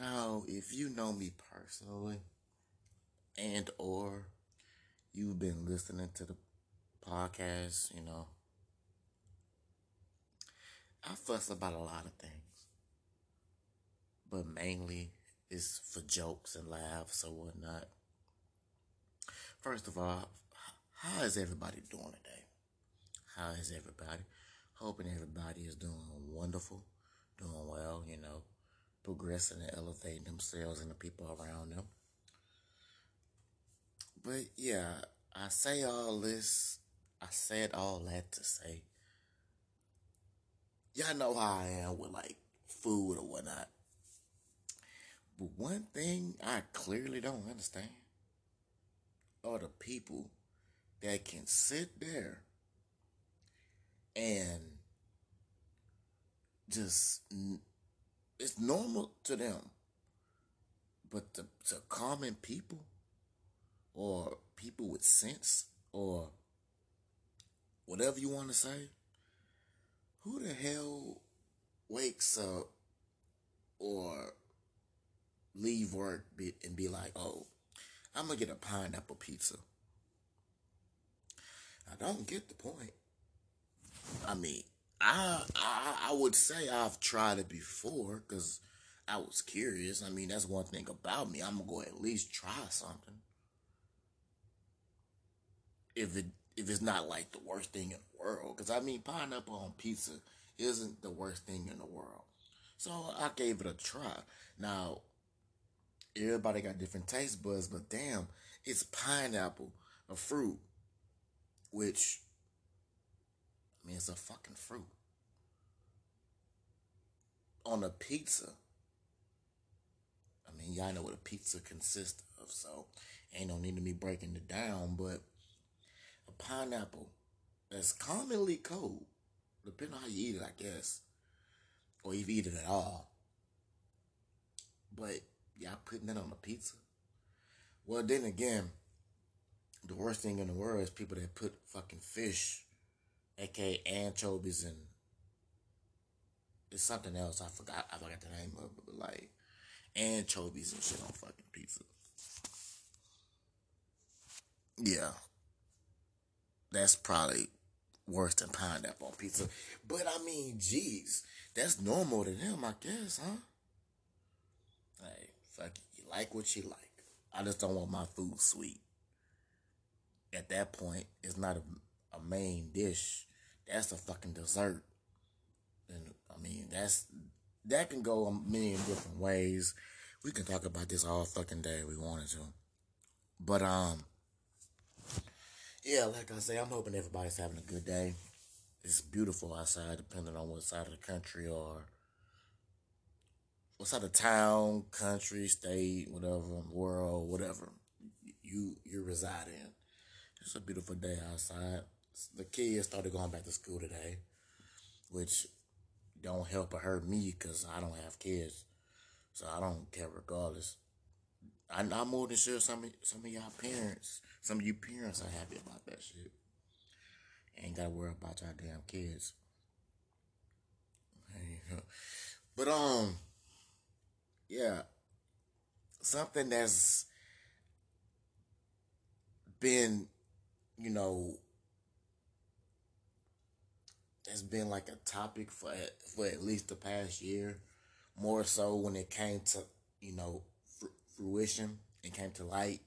Now, if you know me personally and or you've been listening to the podcast, you know, I fuss about a lot of things. But mainly it's for jokes and laughs or whatnot. First of all, how is everybody doing today? How is everybody? Hoping everybody is doing wonderful, doing well, you know progressing and elevating themselves and the people around them. But yeah, I say all this, I said all that to say, y'all know how I am with like food or whatnot. But one thing I clearly don't understand are the people that can sit there and just it's normal to them. But to, to common people or people with sense or whatever you want to say, who the hell wakes up or leave work and be like, oh, I'm going to get a pineapple pizza? I don't get the point. I mean, I, I I would say I've tried it before because I was curious. I mean, that's one thing about me. I'm gonna go at least try something. If it if it's not like the worst thing in the world, because I mean, pineapple on pizza isn't the worst thing in the world. So I gave it a try. Now, everybody got different taste buds, but damn, it's pineapple, a fruit, which I mean, it's a fucking fruit. On a pizza. I mean, y'all know what a pizza consists of, so ain't no need to me breaking it down, but a pineapple that's commonly cold, depending on how you eat it, I guess, or if you eat it at all. But y'all putting that on a pizza. Well, then again, the worst thing in the world is people that put fucking fish aka anchovies and it's something else. I forgot. I forgot the name of it, but like anchovies and shit on fucking pizza. Yeah, that's probably worse than pineapple on pizza. But I mean, jeez, that's normal to them, I guess, huh? Hey, fuck it. You like what you like. I just don't want my food sweet. At that point, it's not a, a main dish that's a fucking dessert. And I mean, that's that can go a million different ways. We can talk about this all fucking day if we wanted to. But um yeah, like I say, I'm hoping everybody's having a good day. It's beautiful outside, depending on what side of the country or what side of town, country, state, whatever, world, whatever you you reside in. It's a beautiful day outside the kids started going back to school today, which don't help or hurt me because I don't have kids, so I don't care regardless. I, am more than sure some of, some of y'all parents, some of you parents are happy about that shit. Ain't gotta worry about y'all damn kids. But um, yeah, something that's been, you know, has been like a topic for for at least the past year, more so when it came to you know fr- fruition and came to light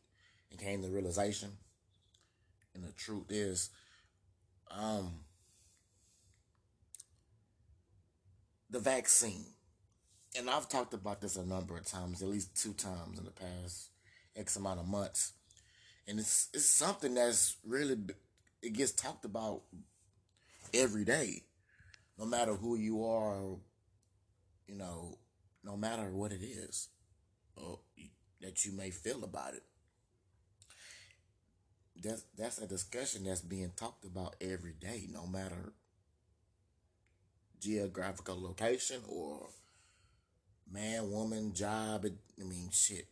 and came to realization. And the truth is, um, the vaccine, and I've talked about this a number of times, at least two times in the past X amount of months, and it's it's something that's really it gets talked about every day, no matter who you are, you know, no matter what it is or that you may feel about it. That's that's a discussion that's being talked about every day, no matter geographical location or man, woman, job. It, I mean, shit.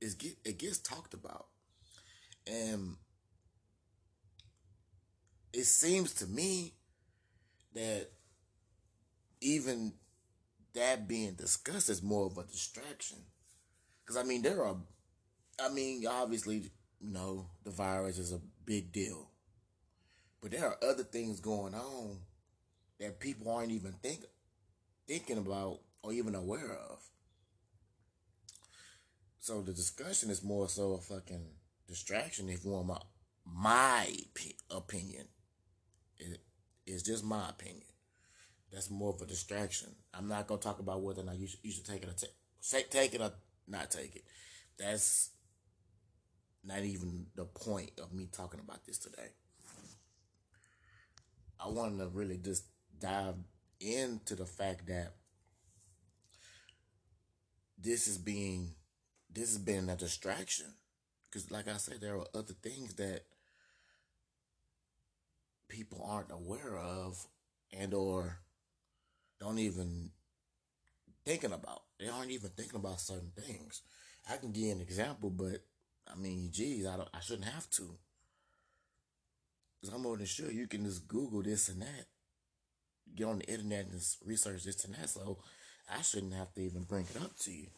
It get it gets talked about, and it seems to me that even that being discussed is more of a distraction. Because, I mean, there are, I mean, obviously, you know, the virus is a big deal. But there are other things going on that people aren't even think, thinking about or even aware of. So the discussion is more so a fucking distraction, if you want my my opinion. It is just my opinion. That's more of a distraction. I'm not gonna talk about whether or not you should, you should take it or take take it or not take it. That's not even the point of me talking about this today. I wanted to really just dive into the fact that this is being this has been a distraction because like i said there are other things that people aren't aware of and or don't even thinking about. They aren't even thinking about certain things. I can give you an example but i mean geez i don't i shouldn't have to. Because i'm more than sure you can just google this and that. Get on the internet and research this and that. So i shouldn't have to even bring it up to you.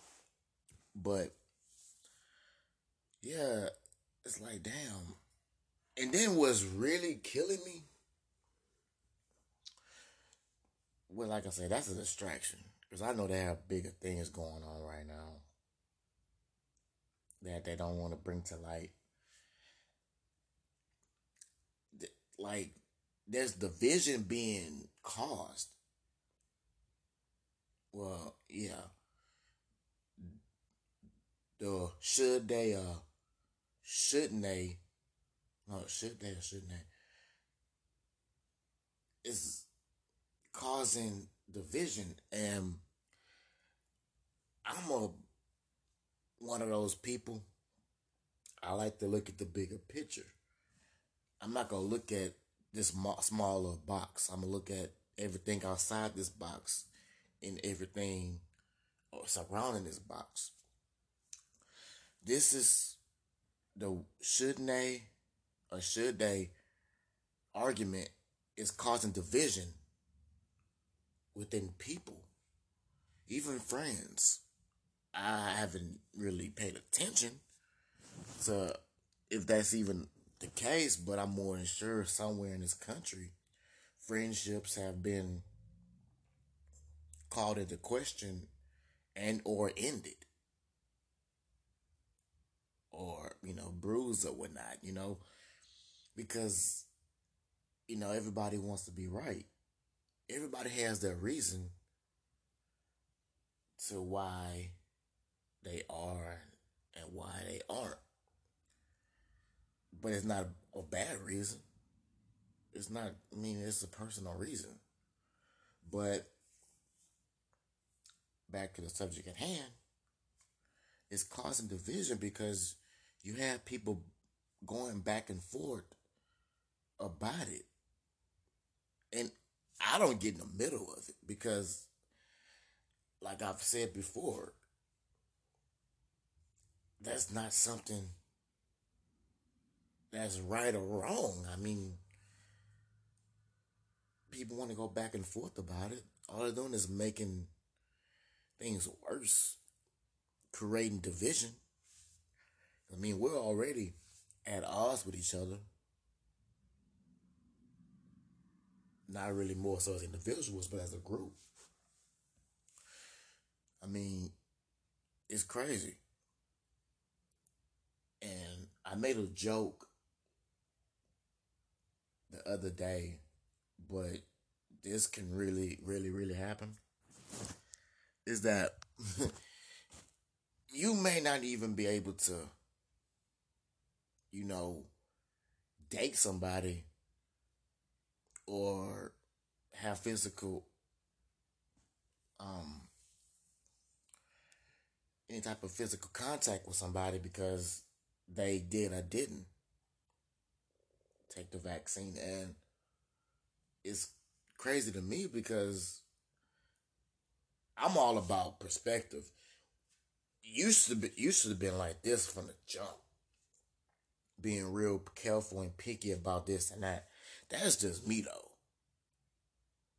But yeah, it's like, damn. And then what's really killing me, well, like I said, that's a distraction. Because I know they have bigger things going on right now that they don't want to bring to light. Like, there's division being caused. Well, yeah. The should they uh shouldn't they? No, should they or shouldn't they? Is causing division, and I'm a one of those people. I like to look at the bigger picture. I'm not gonna look at this smaller box. I'm gonna look at everything outside this box and everything uh, surrounding this box. This is the shouldn't they should they argument is causing division within people, even friends. I haven't really paid attention to if that's even the case, but I'm more than sure somewhere in this country, friendships have been called into question and or ended or you know bruised or whatnot you know because you know everybody wants to be right. Everybody has their reason to why they are and why they aren't. But it's not a bad reason. It's not i mean it's a personal reason. But back to the subject at hand it's causing division because you have people going back and forth about it. And I don't get in the middle of it because, like I've said before, that's not something that's right or wrong. I mean, people want to go back and forth about it. All they're doing is making things worse, creating division. I mean, we're already at odds with each other. Not really more so as individuals, but as a group. I mean, it's crazy. And I made a joke the other day, but this can really, really, really happen. Is that you may not even be able to you know, date somebody or have physical um any type of physical contact with somebody because they did or didn't take the vaccine and it's crazy to me because I'm all about perspective. Used to be used to have been like this from the jump being real careful and picky about this and that. That's just me though.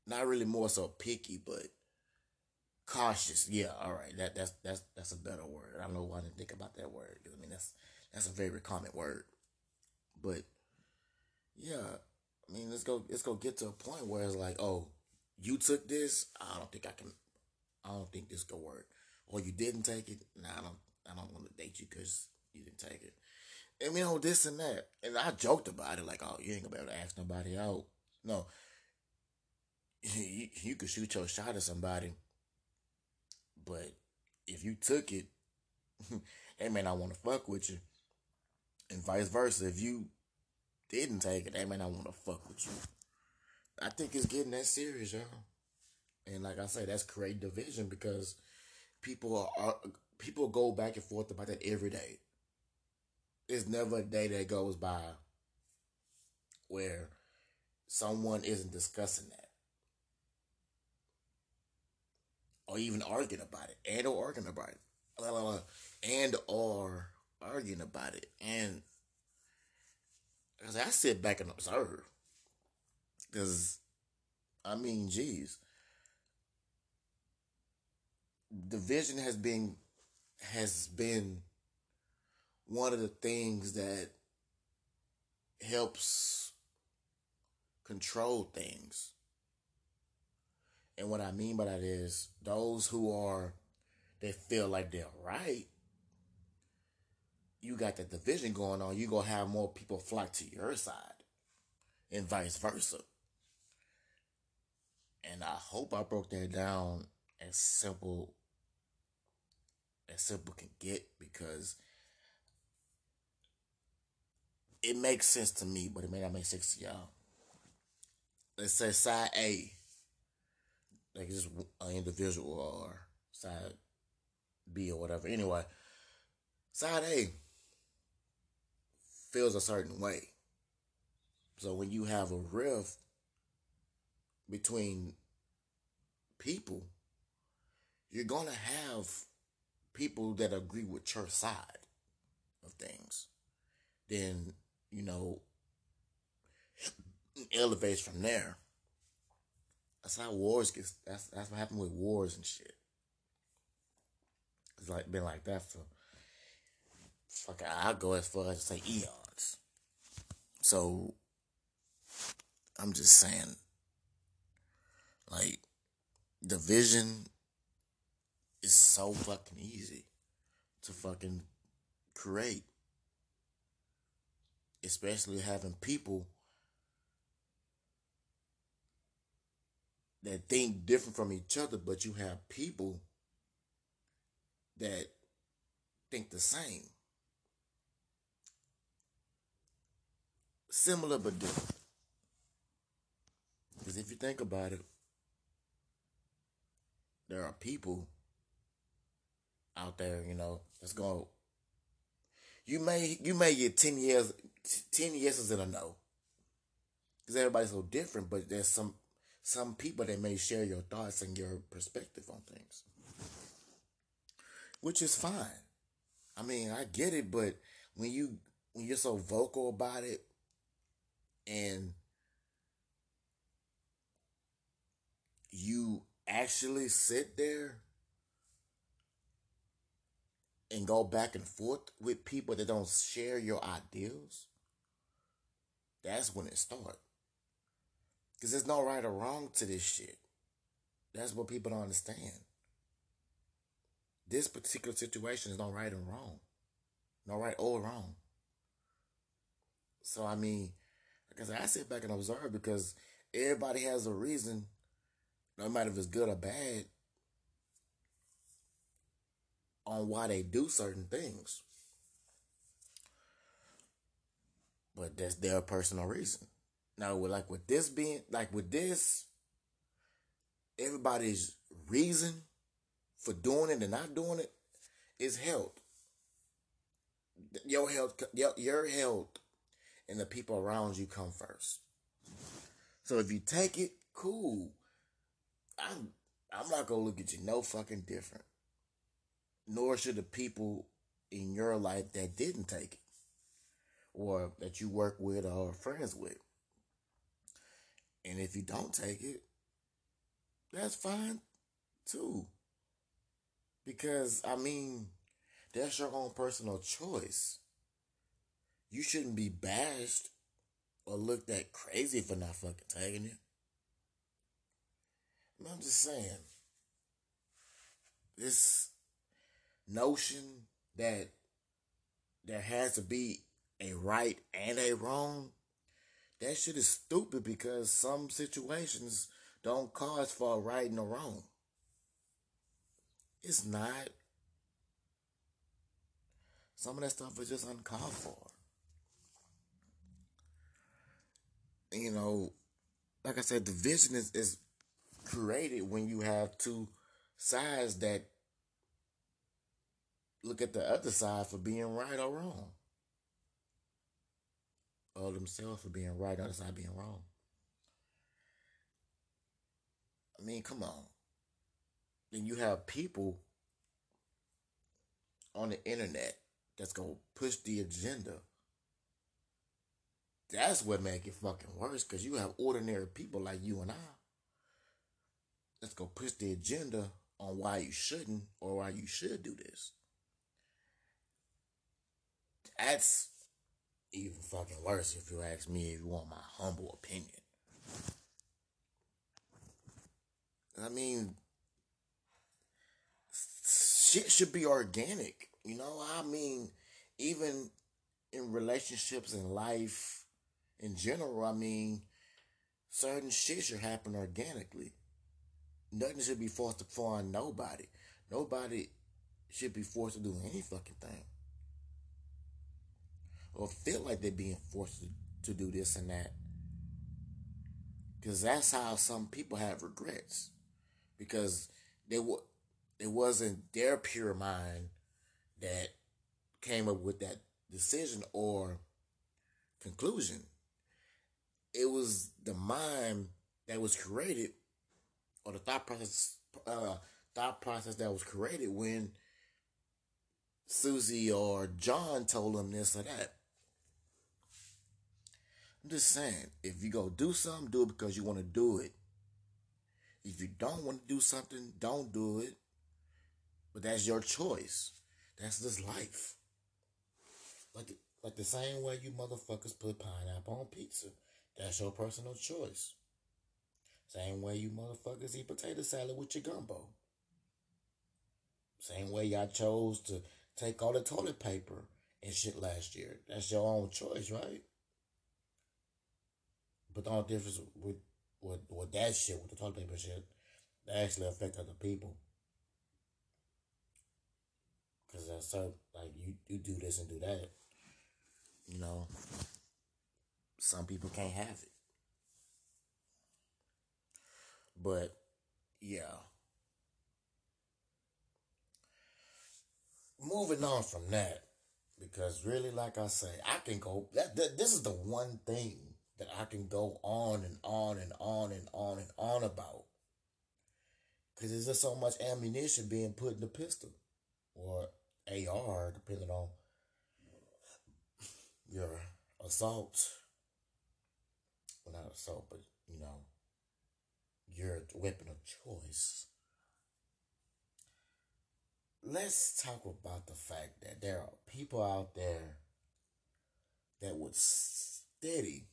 Not really more so picky, but cautious. Yeah, all right. That that's that's that's a better word. I don't know why I didn't think about that word. I mean, that's that's a very common word. But yeah, I mean, let's go let's go get to a point where it's like, oh, you took this. I don't think I can. I don't think this could work. Or you didn't take it. Nah, I don't. I don't want to date you because you didn't take it. And you know this and that. And I joked about it like, oh, you ain't gonna be able to ask nobody out. No, you, you could shoot your shot at somebody, but if you took it, they may not want to fuck with you, and vice versa. If you didn't take it, they may not want to fuck with you. I think it's getting that serious, y'all. And like I say, that's creating division because people are people go back and forth about that every day. There's never a day that goes by where someone isn't discussing that. Or even arguing about it. And or arguing about it. And or arguing about it. And because I sit back and observe. Because, I mean, geez. Division has been has been one of the things that helps control things. And what I mean by that is those who are they feel like they're right. You got that division going on, You're gonna have more people flock to your side. And vice versa. And I hope I broke that down as simple as simple can get because it makes sense to me, but it may not make sense to y'all. Let's say side A, like just an individual, or side B or whatever. Anyway, side A feels a certain way. So when you have a rift between people, you're gonna have people that agree with your side of things. Then you know, elevates from there. That's how wars get. That's that's what happened with wars and shit. It's like been like that for. Fuck, I'll go as far as to say eons. So, I'm just saying, like, division is so fucking easy to fucking create especially having people that think different from each other, but you have people that think the same. Similar but different. Because if you think about it, there are people out there, you know, that's going you may you may get ten years 10 yeses and a no. Because everybody's so different, but there's some some people that may share your thoughts and your perspective on things. Which is fine. I mean, I get it, but when you when you're so vocal about it and you actually sit there and go back and forth with people that don't share your ideals that's when it starts. Because there's no right or wrong to this shit. That's what people don't understand. This particular situation is no right or wrong. No right or wrong. So, I mean, said, I sit back and observe because everybody has a reason, no matter if it's good or bad, on why they do certain things. But that's their personal reason. Now, with like with this being like with this, everybody's reason for doing it and not doing it is health. Your health, your, your health, and the people around you come first. So if you take it, cool. I'm I'm not gonna look at you no fucking different. Nor should the people in your life that didn't take it or that you work with or friends with. And if you don't take it, that's fine too. Because I mean, that's your own personal choice. You shouldn't be bashed or looked at crazy for not fucking taking it. I'm just saying, this notion that there has to be a right and a wrong, that shit is stupid because some situations don't cause for a right and a wrong. It's not. Some of that stuff is just uncalled for. You know, like I said, the vision is, is created when you have two sides that look at the other side for being right or wrong. Or themselves for being right, the other side being wrong. I mean, come on. Then you have people on the internet that's gonna push the agenda. That's what make it fucking worse, cause you have ordinary people like you and I That's gonna push the agenda on why you shouldn't or why you should do this. That's even fucking worse if you ask me if you want my humble opinion. I mean, shit should be organic. You know, I mean, even in relationships and life in general, I mean, certain shit should happen organically. Nothing should be forced upon nobody. Nobody should be forced to do any fucking thing. Or feel like they're being forced to, do this and that. Because that's how some people have regrets. Because they w- it wasn't their pure mind that came up with that decision or conclusion. It was the mind that was created or the thought process uh, thought process that was created when Susie or John told them this or that. I'm just saying, if you go do something, do it because you want to do it. If you don't want to do something, don't do it. But that's your choice. That's just life. Like the, like the same way you motherfuckers put pineapple on pizza. That's your personal choice. Same way you motherfuckers eat potato salad with your gumbo. Same way y'all chose to take all the toilet paper and shit last year. That's your own choice, right? But the only difference with with, with that shit, with the toilet paper shit, that actually affect other people. Cause that's so like you you do this and do that. You know, some people can't have it. But yeah. Moving on from that, because really, like I say, I can go. Oh, that, that this is the one thing that I can go on and on and on and on and on about. Because there's just so much ammunition being put in the pistol or AR, depending on your assault. Well, not assault, but you know, your weapon of choice. Let's talk about the fact that there are people out there that would steady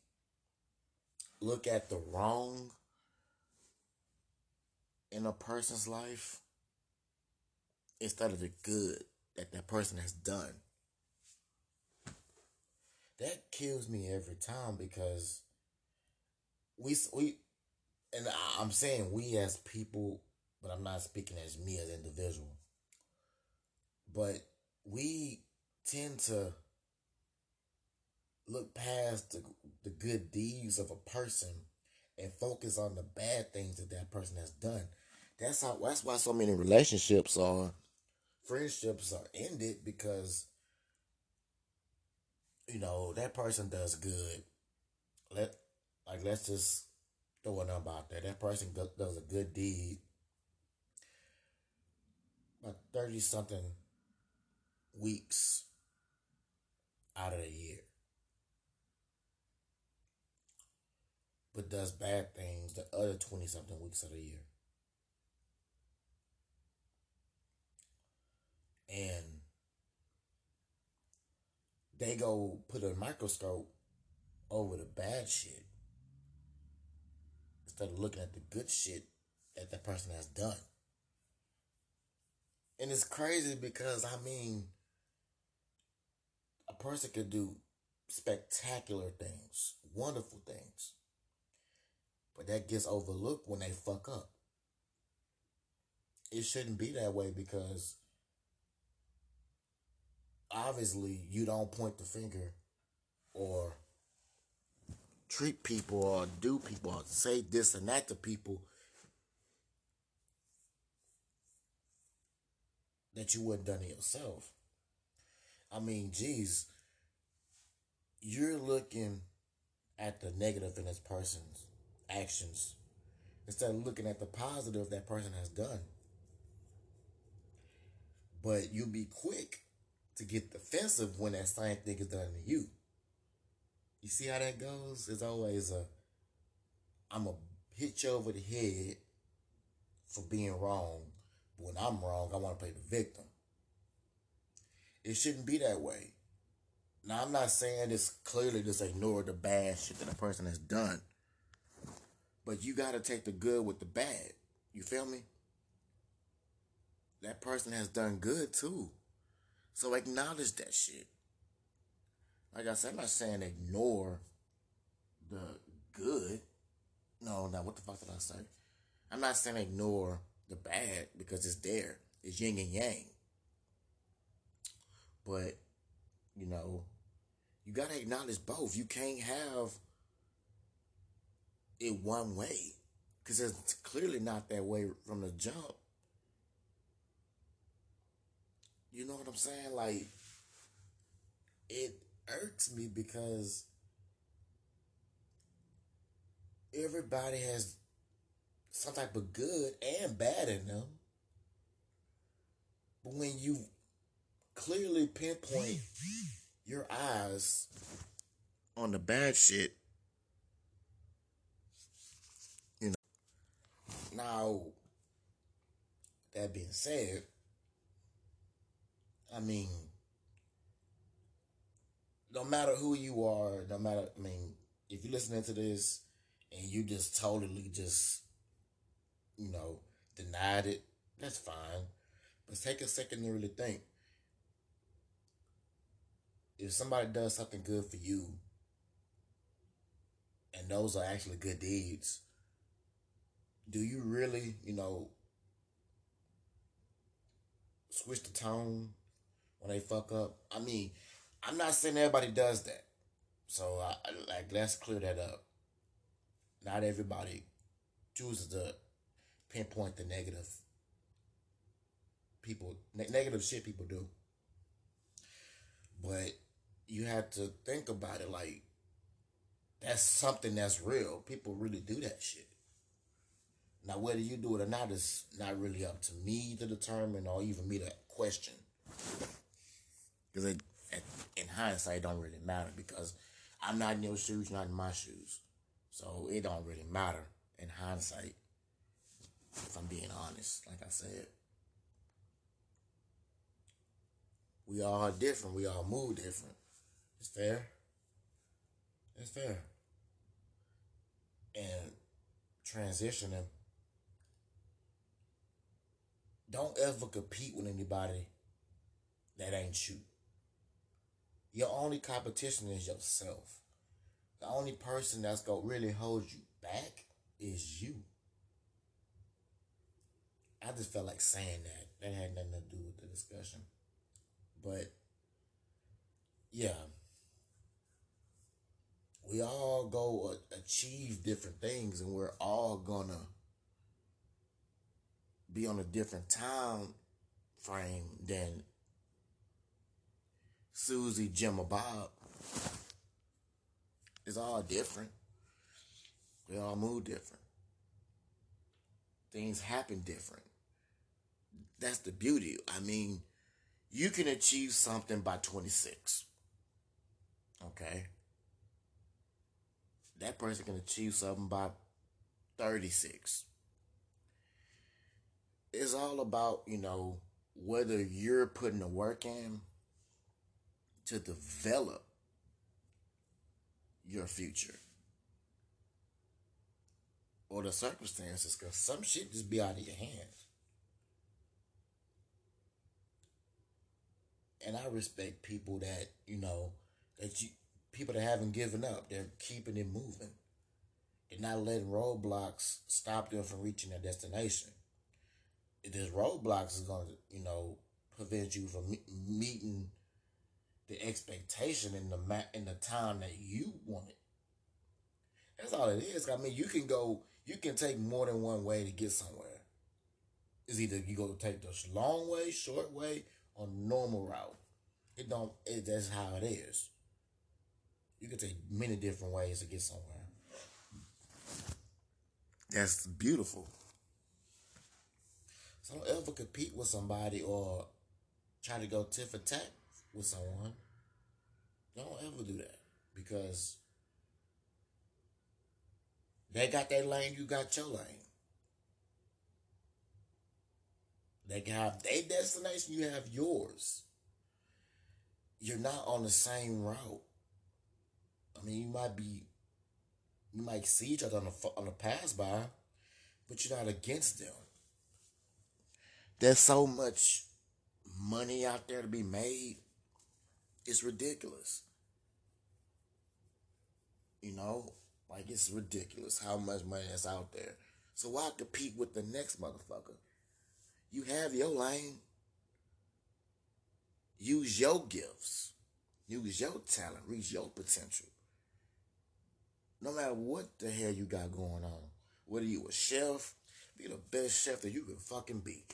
look at the wrong in a person's life instead of the good that that person has done. That kills me every time because we we and I'm saying we as people, but I'm not speaking as me as individual. But we tend to look past the, the good deeds of a person and focus on the bad things that that person has done. That's how. That's why so many relationships are, friendships are ended because you know that person does good. Let like let's just throw a number out there. That person does a good deed. About 30 something weeks out of the year. but does bad things the other 20 something weeks of the year. And they go put a microscope over the bad shit instead of looking at the good shit that that person has done. And it's crazy because, I mean, a person could do spectacular things, wonderful things but that gets overlooked when they fuck up. It shouldn't be that way because obviously you don't point the finger or treat people or do people or say this and that to people that you wouldn't done it yourself. I mean, geez, you're looking at the negative in this person's actions instead of looking at the positive that person has done. But you'll be quick to get defensive when that same thing is done to you. You see how that goes? It's always a I'm gonna hit you over the head for being wrong. But when I'm wrong, I want to play the victim. It shouldn't be that way. Now I'm not saying this clearly just ignore the bad shit that a person has done. But you gotta take the good with the bad. You feel me? That person has done good too. So acknowledge that shit. Like I said, I'm not saying ignore the good. No, no, what the fuck did I say? I'm not saying ignore the bad because it's there. It's yin and yang. But, you know, you gotta acknowledge both. You can't have it one way. Because it's clearly not that way from the jump. You know what I'm saying? Like, it irks me because everybody has some type of good and bad in them. But when you clearly pinpoint your eyes on the bad shit, you know. Now, that being said, I mean, no matter who you are, no matter, I mean, if you're listening to this and you just totally just, you know, denied it, that's fine. But take a second to really think. If somebody does something good for you, and those are actually good deeds, do you really, you know, switch the tone when they fuck up? I mean, I'm not saying everybody does that. So, I, like, let's clear that up. Not everybody chooses to pinpoint the negative people, ne- negative shit people do. But you have to think about it like that's something that's real. People really do that shit. Now, whether you do it or not is not really up to me to determine or even me to question. Because in hindsight, it don't really matter because I'm not in your shoes, not in my shoes. So it don't really matter in hindsight, if I'm being honest, like I said. We all are different. We all move different. It's fair. It's fair. And transitioning, don't ever compete with anybody that ain't you. Your only competition is yourself. The only person that's gonna really hold you back is you. I just felt like saying that. That had nothing to do with the discussion. But yeah. We all go achieve different things and we're all gonna be on a different time frame than Susie, Jim, or Bob. It's all different. We all move different. Things happen different. That's the beauty. I mean, you can achieve something by 26. Okay? That person can achieve something by 36. It's all about, you know, whether you're putting the work in to develop your future or the circumstances because some shit just be out of your hands. And I respect people that, you know, that you people that haven't given up. They're keeping it moving. They're not letting roadblocks stop them from reaching their destination. There's roadblocks is going to, you know, prevent you from meeting the expectation in the ma- in the time that you want it. That's all it is. I mean, you can go, you can take more than one way to get somewhere. It's either you go take the long way, short way, or normal route. It don't. It, that's how it is. You can take many different ways to get somewhere. That's beautiful. Don't ever compete with somebody or try to go tit for tat with someone. Don't ever do that because they got their lane, you got your lane. They can have their destination, you have yours. You're not on the same route. I mean, you might be, you might see each other on the on the pass by, but you're not against them. There's so much money out there to be made. It's ridiculous. You know, like it's ridiculous how much money is out there. So why compete with the next motherfucker? You have your lane. Use your gifts. Use your talent. Reach your potential. No matter what the hell you got going on. Whether you a chef, be the best chef that you can fucking be.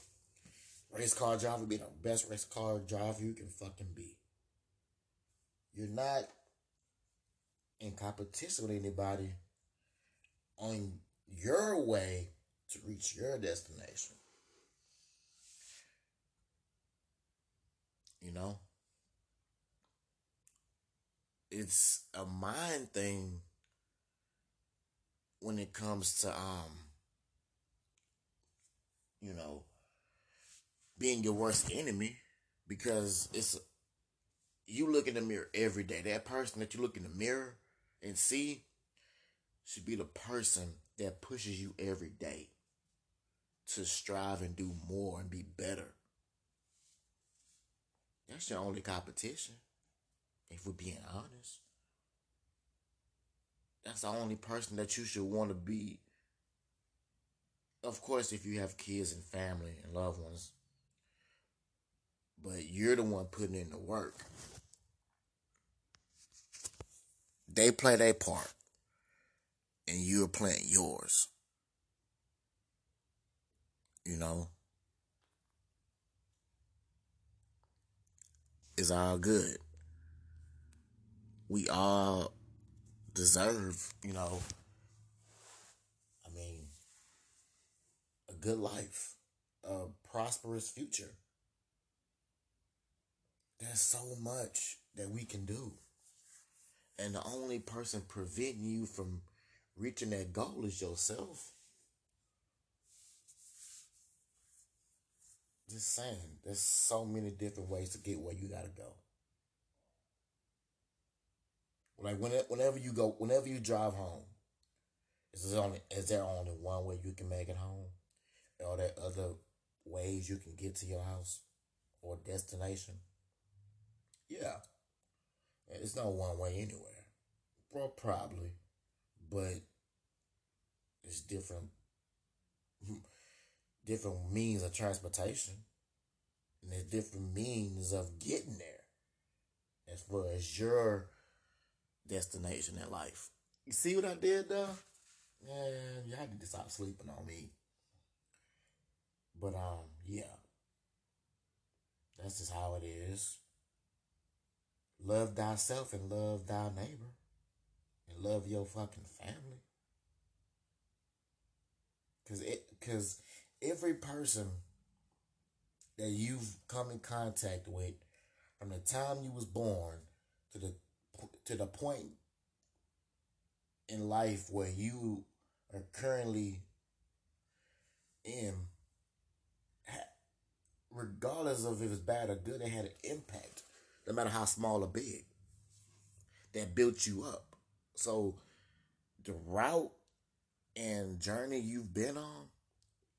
Race car driver, be the best race car driver you can fucking be. You're not in competition with anybody on your way to reach your destination. You know? It's a mind thing when it comes to um you know being your worst enemy because it's you look in the mirror every day. That person that you look in the mirror and see should be the person that pushes you every day to strive and do more and be better. That's your only competition, if we're being honest. That's the only person that you should want to be. Of course, if you have kids and family and loved ones, but you're the one putting in the work. They play their part, and you're playing yours. You know? It's all good. We all deserve, you know, I mean, a good life, a prosperous future. There's so much that we can do. And the only person preventing you from reaching that goal is yourself. Just saying, there's so many different ways to get where you gotta go. Like whenever you go, whenever you drive home, is there only is there only one way you can make it home? Are there other ways you can get to your house or destination? Yeah. It's not one way anywhere. Well, probably. But it's different different means of transportation. And there's different means of getting there. As far as your destination in life. You see what I did though? Man, y'all need to stop sleeping on me. But um, yeah. That's just how it is. Love thyself and love thy neighbor. And love your fucking family. Cause it cause every person that you've come in contact with from the time you was born to the to the point in life where you are currently in regardless of if it's bad or good, it had an impact no matter how small or big, that built you up. So the route and journey you've been on,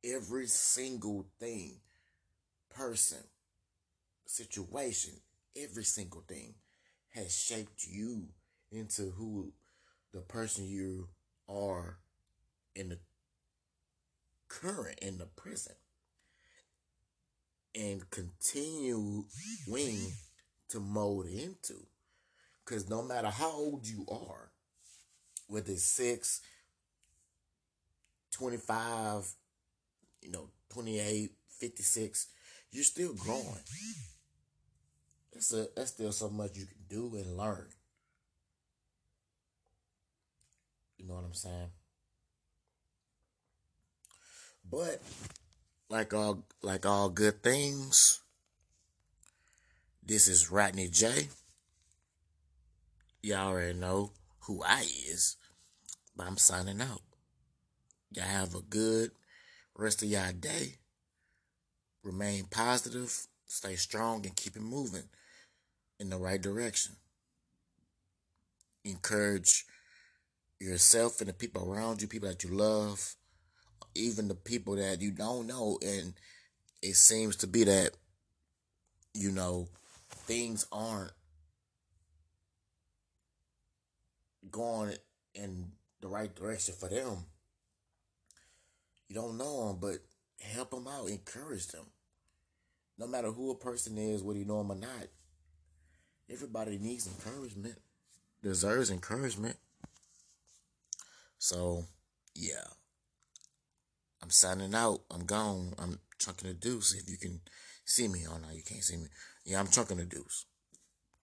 every single thing, person, situation, every single thing has shaped you into who the person you are in the current in the present and continue continuing to mold into. Because no matter how old you are whether it's 6 25 you know 28 56 you're still growing. That's, a, that's still so much you can do and learn. You know what i'm saying? But like all like all good things, this is Rodney Jay. Y'all already know who I is, but I'm signing out. Y'all have a good rest of y'all day. Remain positive, stay strong, and keep it moving in the right direction. Encourage yourself and the people around you, people that you love, even the people that you don't know. And it seems to be that, you know, things aren't going in the right direction for them. You don't know them, but help them out, encourage them. No matter who a person is, whether you know them or not, everybody needs encouragement, deserves encouragement. So, yeah. I'm signing out. I'm gone. I'm chunking the deuce. If you can see me, oh no, you can't see me. Yeah, I'm chunking the deuce.